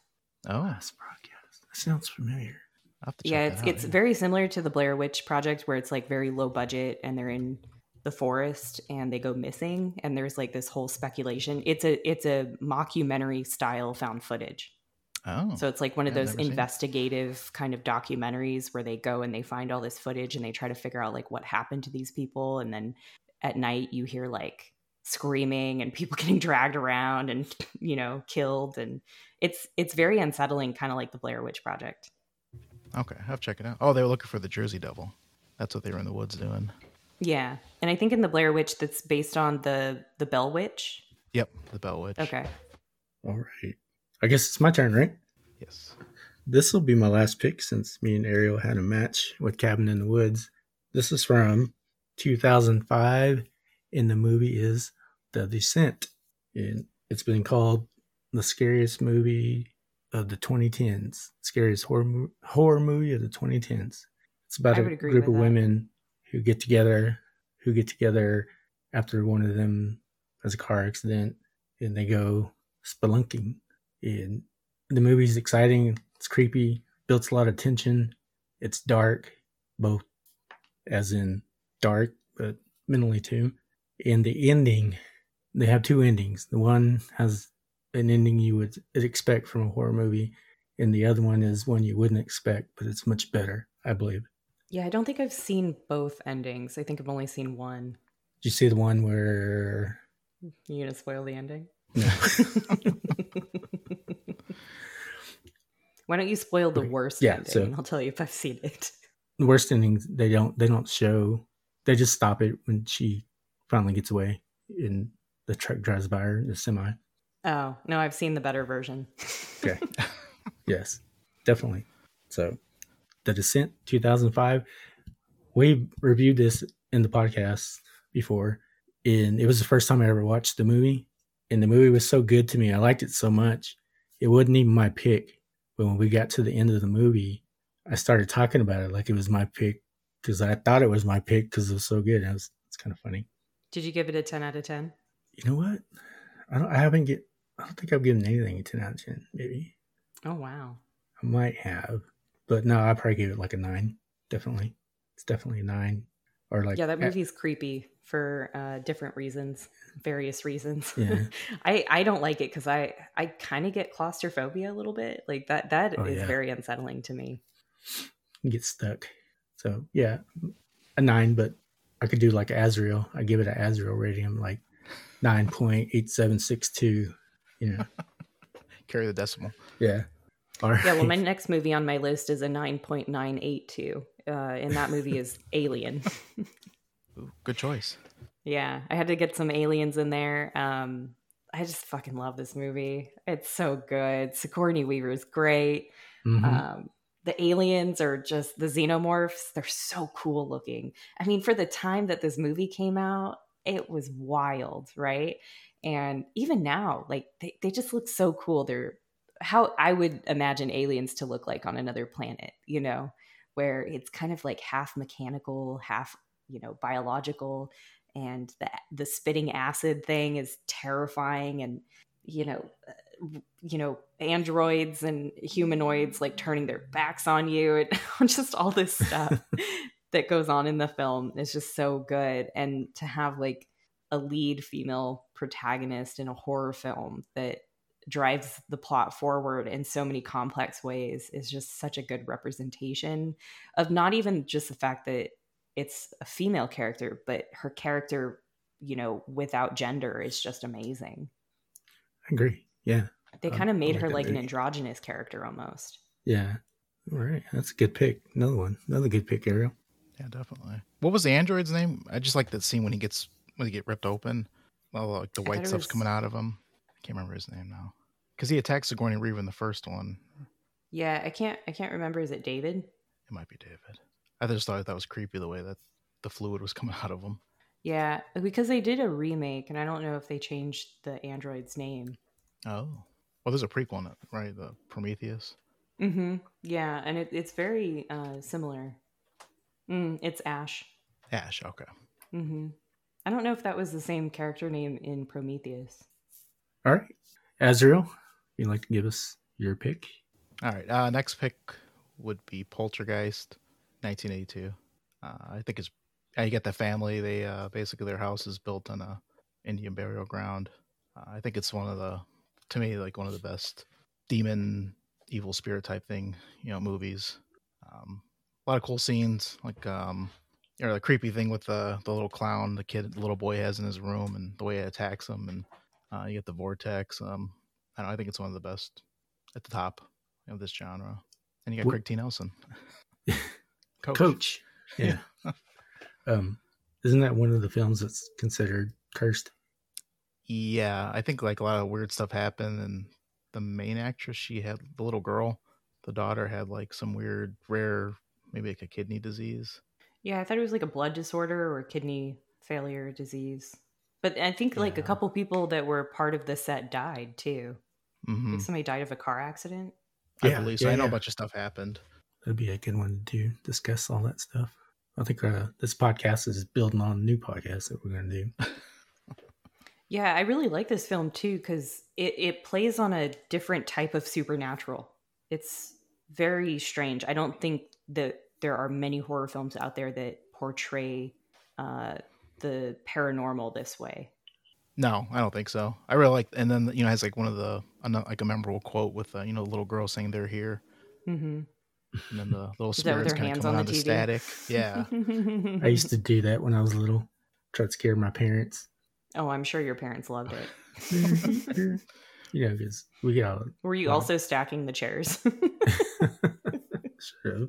Oh, Last broadcast. That sounds familiar. Have to check yeah, it's out, it's yeah. very similar to the Blair Witch Project, where it's like very low budget and they're in the forest and they go missing, and there's like this whole speculation. It's a it's a mockumentary style found footage. Oh, So it's like one of Yeah, I've those never seen investigative kind of documentaries where they go and they find all this footage and they try to figure out like what happened to these people. And then at night you hear like screaming and people <laughs> getting dragged around and <laughs> you know killed and it's it's very unsettling, kind of like the Blair Witch Project. okay. I'll check it out. Oh, they were looking for the Jersey Devil. That's what they were in the woods doing. Yeah, and I think in the Blair Witch that's based on the the Bell Witch. Yep, the Bell Witch. Okay, All right. I guess it's my turn, right? Yes. This will be my last pick since me and Ariel had a match with Cabin in the Woods. This is from 2005, and the movie is The Descent. And it's been called the scariest movie of the 2010s, scariest horror, horror movie of the 2010s. It's about a group of that. women who get together, who get together after one of them has a car accident, and they go spelunking. And the movie's exciting. It's creepy. Builds a lot of tension. It's dark, both as in dark, but mentally too. And the ending, they have two endings. The one has an ending you would expect from a horror movie, and the other one is one you wouldn't expect, but it's much better, I believe. yeah, I don't think I've seen both endings. I think I've only seen one. Did you see the one where? you're gonna spoil the ending? No. <laughs> <laughs> Why don't you spoil the worst Yeah, ending? so- I'll tell you if I've seen it. <laughs> the worst endings they don't they don't show they just stop it when she finally gets away and the truck drives by her, the semi. Oh, no, I've seen the better version. <laughs> Okay. yes, definitely. So, The Descent 2005. We reviewed this in the podcast before, and it was the first time I ever watched the movie. And the movie was so good to me. I liked it so much. It wasn't even my pick. But when we got to the end of the movie, I started talking about it like it was my pick because I thought it was my pick because it was so good. It was, it's kind of funny. Did you give it a 10 out of 10? You know what? I don't. I haven't get. I don't think I've given anything a ten out of ten. Maybe Oh, wow. I might have, but no, I probably gave it like a nine. Definitely, it's definitely a nine. Or like yeah, that movie's creepy for uh, different reasons, <laughs> various reasons. Yeah. <laughs> I, I don't like it because I, I kind of get claustrophobia a little bit. Like that that is Oh, yeah. very unsettling to me. get stuck. So yeah, a nine. But I could do like Azrael. I give it an Azrael rating. I'm like nine point eight seven six two. You know. <laughs> Carry the decimal. Yeah. All right. Yeah, well, my next movie on my list is a 9.982. Uh, and that movie is Alien. Ooh, good choice. Yeah, I had to get some aliens in there. Um, I just fucking love this movie. It's so good. Sigourney Weaver is great. Mhm. Um, the aliens are just the xenomorphs. They're so cool looking. I mean, for the time that this movie came out, it was wild, right? And even now, like they, they just look so cool. They're how I would imagine aliens to look like on another planet, you know, where it's kind of like half mechanical, half, you know, biological. And the, the spitting acid thing is terrifying. And, you know, uh, you know, androids and humanoids like turning their backs on you and <laughs> just all this stuff <laughs> that goes on in the film is just so good. And to have like a lead female protagonist in a horror film that drives the plot forward in so many complex ways is just such a good representation of not even just the fact that it's a female character, but her character, you know, without gender is just amazing. I agree. Yeah. They I- kind of made like her that like an androgynous character almost. Yeah. All right. That's a good pick. Another one. Another good pick, Ariel. Yeah, definitely. What was the android's name? I just like that scene when he gets when he get ripped open. Well, like the white stuff's was- coming out of him. I can't remember his name now. Because he attacks Sigourney Weaver in the first one. Yeah, I can't I can't remember. Is it David? It might be David. I just thought that was creepy the way that the fluid was coming out of him. Yeah, because they did a remake, and I don't know if they changed the android's name. Oh. Well, there's a prequel in it, right? The Prometheus. Mm-hmm. Yeah, and it, it's very uh, similar. Mm, it's Ash. Ash. Okay. Mm-hmm. I don't know if that was the same character name in Prometheus. All right. Azrael, you'd like to give us your pick? All right. Uh, next pick would be Poltergeist, 1982. Uh, I think it's you get the family. They uh, basically their house is built on a Indian burial ground. Uh, I think it's one of the to me like one of the best demon evil spirit type thing you know movies. Um, a lot of cool scenes like um, you know the creepy thing with the the little clown the kid the little boy has in his room and the way it attacks him and uh, you get the vortex. Um, I don't know, I think it's one of the best at the top of this genre. And you got What- Craig T. Nelson. <laughs> Coach. Coach. Yeah. <laughs> um, isn't that one of the films that's considered cursed? Yeah, I think like a lot of weird stuff happened, and the main actress, she had the little girl, the daughter had like some weird, rare, maybe like a kidney disease. Yeah, I thought it was like a blood disorder or kidney failure disease. But I think like a couple people that were part of the set died too. hmm Like somebody died of a car accident. I believe so. yeah, I know yeah. a bunch of stuff happened. That'd be a good one to do, discuss all that stuff. I think uh, this podcast is building on a new podcast that we're going to do. Yeah, I really like this film too because it, it plays on a different type of supernatural. It's very strange. I don't think that there are many horror films out there that portray uh, the paranormal this way. No, I don't think so. I really like, and then you know, it has like one of the ano- like a memorable quote with uh, you know the little girl saying they're here, hmm and then the little Is spirits their kind of hands coming on out the TV? static. Yeah, <laughs> I used to do that when I was little, try to scare my parents. oh, I'm sure your parents loved it. <laughs> you know, because we get all Were you Wow. also stacking the chairs? <laughs> Shut up.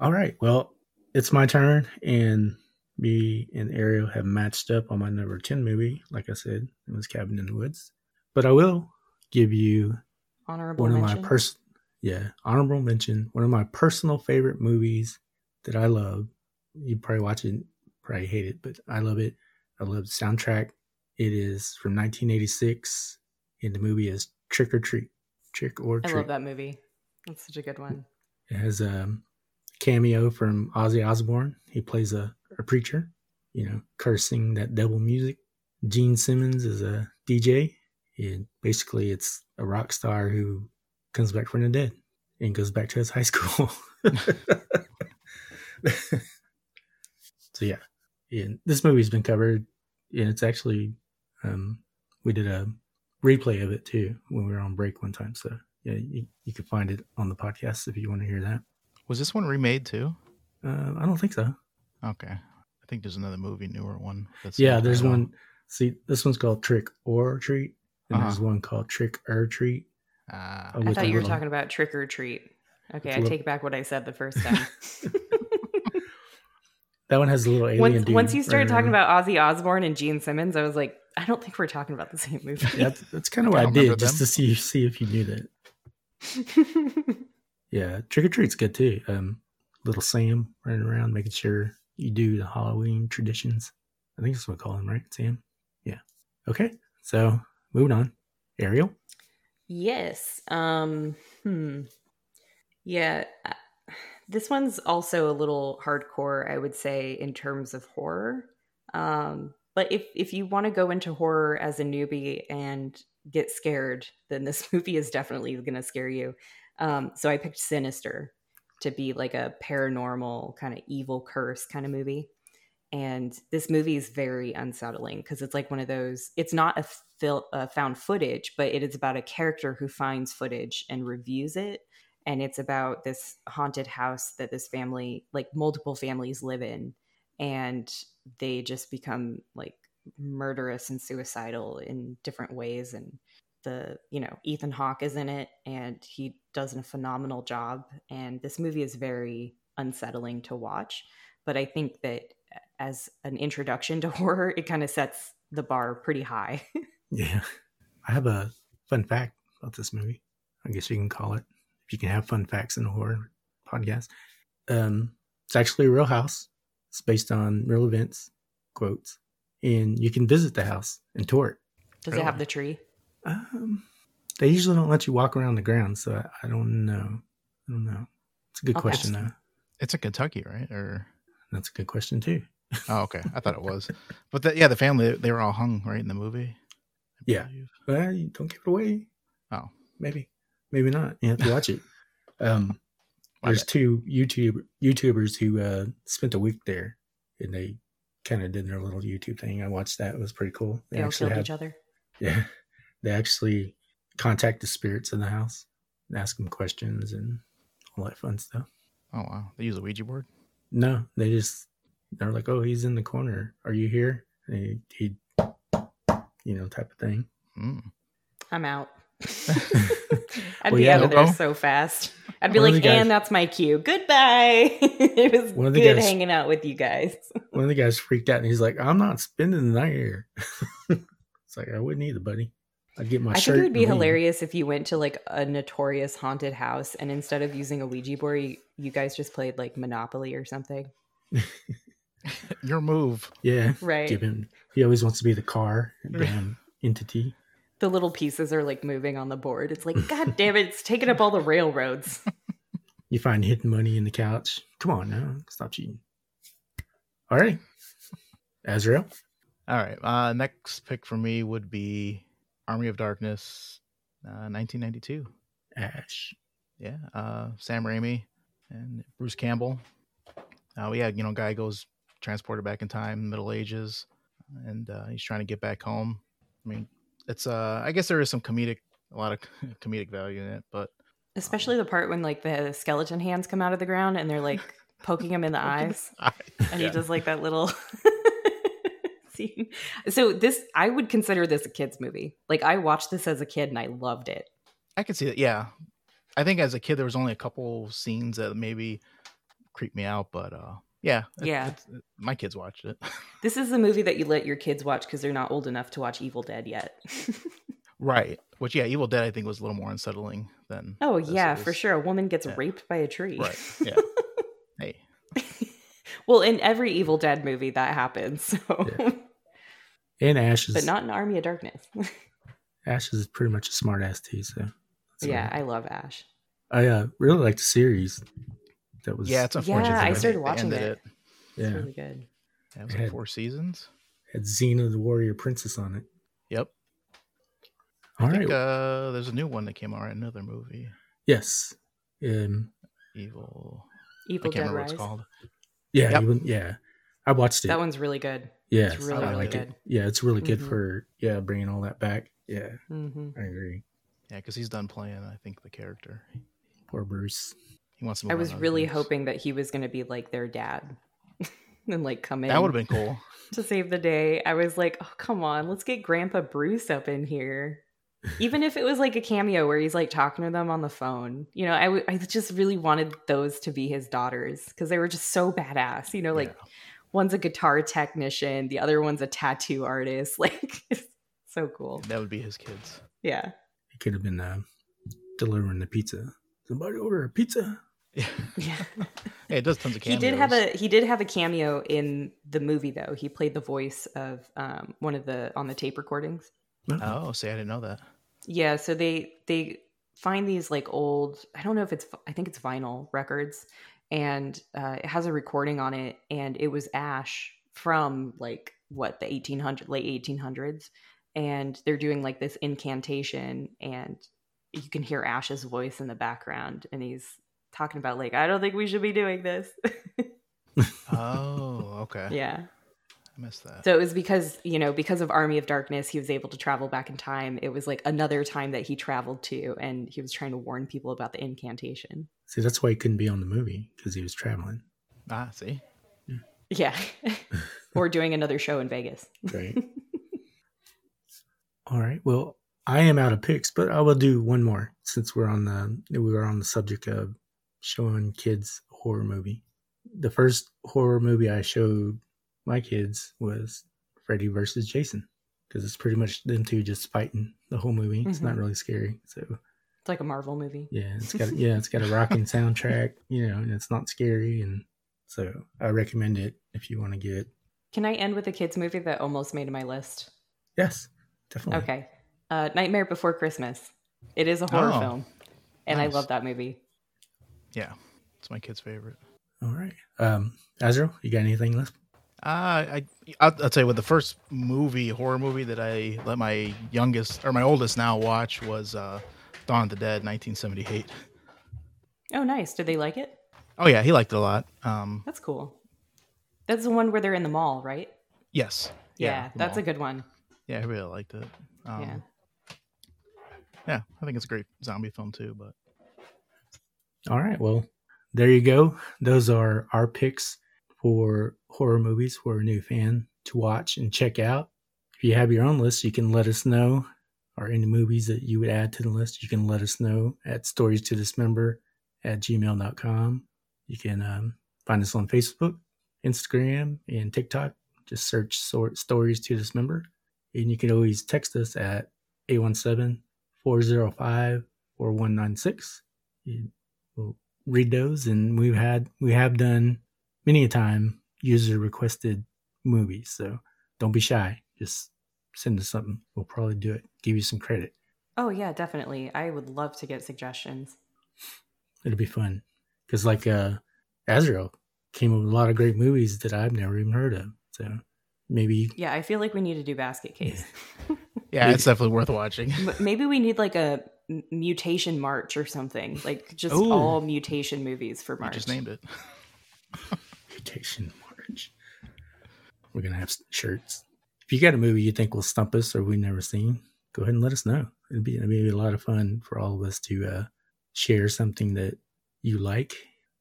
All right. Well, it's my turn, and me and Ariel have matched up on my number 10 movie. Like I said, it was Cabin in the Woods. But I will give you Honorable one mention. of my pers yeah, honorable mention, one of my personal favorite movies that I love. You probably watch it, and probably hate it, but I love it. I love the soundtrack. It is from 1986, and the movie is Trick or Treat. Trick or Treat. I love that movie. That's such a good one. It has a cameo from Ozzy Osbourne. He plays a, a preacher, you know, cursing that devil music. Gene Simmons is a DJ. And basically, it's a rock star who comes back from the dead and goes back to his high school. <laughs> so yeah, and this movie's been covered, and it's actually um, we did a replay of it too when we were on break one time. So yeah, you, you can find it on the podcast if you want to hear that. Was this one remade too? Uh, I don't think so. Okay. I think there's another movie, newer one. Yeah, there's one. See, this one's called Trick or Treat, and there's Uh-huh. one called Trick or Treat. Oh, I thought you were little- talking about trick or treat. Okay, With I a little- take back what I said the first <laughs> time. That one has a little alien once, dude. once you started running talking around. about Ozzy Osbourne and Gene Simmons, I was like, I don't think we're talking about the same movie. yeah, that's, that's kind of what I don't did remember just to see see if you knew that. <laughs> Yeah, Trick or Treat's good too. Um, little Sam running around making sure you do the Halloween traditions. I think that's what we call him, right, Sam? Yeah. Okay, so moving on. Ariel. Yes. Um, hmm. Yeah. uh, This one's also a little hardcore, I would say, in terms of horror. Um, but if if you want to go into horror as a newbie and get scared, then this <laughs> movie is definitely going to scare you. Um, so I picked Sinister to be like a paranormal kind of evil curse kind of movie. And this movie is very unsettling because it's like one of those. It's not a fil- uh, found footage, but it is about a character who finds footage and reviews it. And it's about this haunted house that this family, like multiple families, live in, and they just become like murderous and suicidal in different ways. And the you know Ethan Hawke is in it, and he does a phenomenal job. And this movie is very unsettling to watch, but I think that as an introduction to <laughs> horror, it kind of sets the bar pretty high. <laughs> Yeah, I have a fun fact about this movie. I guess you can call it. If you can have fun facts in a horror podcast, um, it's actually a real house. It's based on real events, quotes, and you can visit the house and tour it. Does it have the tree? Um, they usually don't let you walk around the ground, so I, I don't know. I don't know. It's a good Okay. question, though. it's in Kentucky, right? Or That's a good question too. oh, okay. I thought it was, but the, yeah, the family they were all hung right in the movie. Yeah. Well, you don't give it away. Oh. maybe, maybe not. You have to watch it. <laughs> Um, there's bad. two YouTube YouTubers who uh, spent a week there, and they kind of did their little YouTube thing. I watched that; it was pretty cool. They all actually killed had, each other. yeah, <laughs> they actually contact the spirits in the house, and ask them questions and all that fun stuff. Oh wow, they use a Ouija board. No, they just they're like, "Oh, he's in the corner. Are you here?" He, he you know, type of thing. Mm. I'm out. <laughs> I'd Well, be yeah, out of there no. so fast. I'd be One like, the guys- and that's my cue. Goodbye. <laughs> it was One of the good guys- hanging out with you guys. One of the guys freaked out and he's like, "I'm not spending the night here." <laughs> it's like I wouldn't either, buddy. I'd get my I shirt. think it would be and leave." hilarious if you went to like a notorious haunted house and instead of using a Ouija board, you, you guys just played like Monopoly or something. <laughs> Your move. Yeah, Right. give him. He always wants to be the car, damn <laughs> entity. The little pieces are like moving on the board. It's like, God damn it, it's taking up all the railroads. <laughs> You find hidden money in the couch. Come on now, stop cheating. All right, Azrael. All right. Uh, next pick for me would be Army of Darkness, uh, 1992. Ash. Yeah. Uh, Sam Raimi and Bruce Campbell. Uh, yeah, you know, guy goes transported back in time, Middle Ages, and uh, he's trying to get back home. I mean, it's uh, I guess there is some comedic, a lot of <laughs> comedic value in it, but Especially the part when like the skeleton hands come out of the ground and they're like poking him in the <laughs> eyes. I, <laughs> and yeah. he does like that little scene. So this, I would consider this a kids movie. Like I watched this as a kid and I loved it. I could see that. Yeah, I think as a kid there was only a couple scenes that maybe creeped me out, but uh, Yeah, Yeah. it's- it- my kids watched it. <laughs> This is the movie that you let your kids watch because they're not old enough to watch Evil Dead yet. <laughs> right. Which yeah, Evil Dead I think was a little more unsettling than. oh yeah, is. for sure. A woman gets Yeah. raped by a tree. Right. Yeah. <laughs> hey. well, in every Evil Dead movie that happens. So, Yeah. And Ash is but not in Army of Darkness. <laughs> Ash is pretty much a smart ass too. So that's yeah, all. I love Ash. I uh, really liked the series. That was Yeah, it's unfortunate. Yeah, I started watching ended it. It's yeah really good. Yeah, it was It like had- four seasons. had Xena the Warrior Princess on it. Yep. All I right. think uh, there's a new one that came out. Another movie, yes. Um. Evil. Evil I can't Dead remember Rise. what it's called. Yeah. Yep. even- yeah. I watched it. That one's really good. yeah. it's really, I really like good. it. Yeah, it's really good Mhm. for yeah bringing all that back. Yeah, hmm I agree. Yeah, because he's done playing. I think the character. Poor Bruce. He wants to. I was on to other really things. hoping that he was going to be like their dad <laughs> and like come in that would have been cool. <laughs> to save the day. I was like, oh, come on, let's get Grandpa Bruce up in here. Even if it was like a cameo where he's like talking to them on the phone, you know, I, w- I just really wanted those to be his daughters because they were just so badass. You know, like Yeah. One's a guitar technician, the other one's a tattoo artist. <laughs> Like, it's so cool. that would be his kids. Yeah. He could have been uh, delivering the pizza. Somebody order a pizza. <laughs> Yeah, Yeah. yeah it does tons of cameos. he did have a he did have a cameo in the movie though. He played the voice of um, one of the on the tape recordings. Oh, see, I didn't know that. Yeah, so they they find these like old I don't know if it's I think it's vinyl records and uh, it has a recording on it and it was Ash from like what the 1800 late 1800s and they're doing like this incantation and you can hear Ash's voice in the background and he's talking about like I don't think we should be doing this. <laughs> Oh, okay. yeah. I missed that. So it was because, you know, because of Army of Darkness, he was able to travel back in time. It was like another time that he traveled to, and he was trying to warn people about the incantation. See, that's why he couldn't be on the movie because he was traveling. ah, see. Yeah. <laughs> or doing another show in Vegas. Right. <laughs> all right. Well, I am out of picks, but I will do one more since we're on the we were on the subject of showing kids a horror movie. The first horror movie I showed my kids was Freddy versus Jason because it's pretty much them two just fighting the whole movie. It's not Mhm. really scary. So It's like a Marvel movie. yeah, it's got <laughs> yeah, it's got a rocking soundtrack, you know, and it's not scary, and so I recommend it if you want to get. Can I end with a kids movie that almost made my list? Yes, definitely. Okay. Uh, Nightmare Before Christmas. It is a horror Oh, film, and I love that movie. Yeah, it's my kid's favorite. All right, um, Azrael, you got anything left? Uh, I I'll, I'll tell you what. The first movie, horror movie that I let my youngest or my oldest now watch was uh, Dawn of the Dead, 1978. Oh, nice. Did they like it? Oh yeah, he liked it a lot. Um, That's cool. That's the one where they're in the mall, right? yes. Yeah, the that's a good one. Yeah, I really liked it. Um, yeah. yeah, I think it's a great zombie film too. But All right, well, there you go. Those are our picks for horror movies for a new fan to watch and check out. If you have your own list, you can let us know, or any movies that you would add to the list, you can let us know at stories to dismember at gmail.com. You can um, find us on Facebook, Instagram, and TikTok. Just search sort stories to dismember. And you can always text us at 817 405 4196. We'll read those, and we've had we have done many a time user requested movies. So don't be shy. Just send us something. We'll probably do it. Give you some credit. Oh yeah, definitely. I would love to get suggestions. It'll be fun. Because like uh Azrael came up with a lot of great movies that I've never even heard of. So maybe Yeah, I feel like we need to do basket case. <laughs> yeah, it's definitely worth watching. M- Maybe we need like a mutation march or something. Like just Ooh. all mutation movies for You March. just named it. <laughs> Mutation March. We're gonna have shirts. If you got a movie you think will stump us or we've never seen, go ahead and let us know. It'd be it'd be a lot of fun for all of us to uh, share something that you like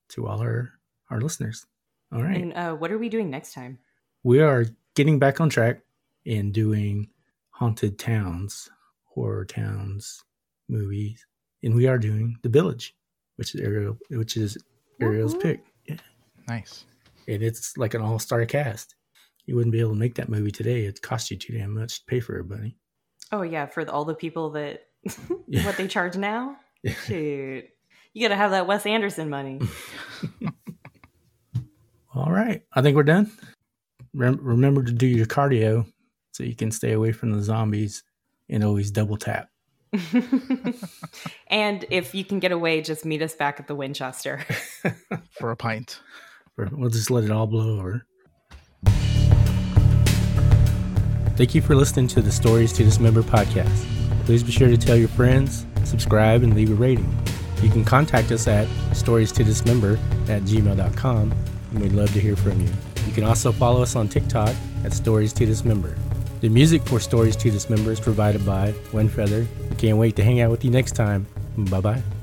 to all our our listeners. All right, And uh, what are we doing next time? we are getting back on track and doing haunted towns, horror towns movies, and we are doing The Village, which is Ariel, which is Ariel's Woohoo. pick. Yeah. Nice. and it's like an all-star cast. You wouldn't be able to make that movie today. It cost you too damn much to pay for everybody. Oh yeah, for the, all the people that Yeah. <laughs> what they charge now. Shoot, you got to have that Wes Anderson money. <laughs> All right, I think we're done. Rem- remember to do your cardio so you can stay away from the zombies and always double tap. <laughs> and if you can get away, just meet us back at the Winchester. for a pint. We'll just let it all blow over. Thank you for listening to the Stories to Dismember podcast. Please be sure to tell your friends, subscribe, and leave a rating. You can contact us at stories to dismember at gmail.com, and we'd love to hear from you. You can also follow us on TikTok at Stories to Dismember. The music for Stories to Dismember is provided by One Feather. We can't wait to hang out with you next time. Bye bye.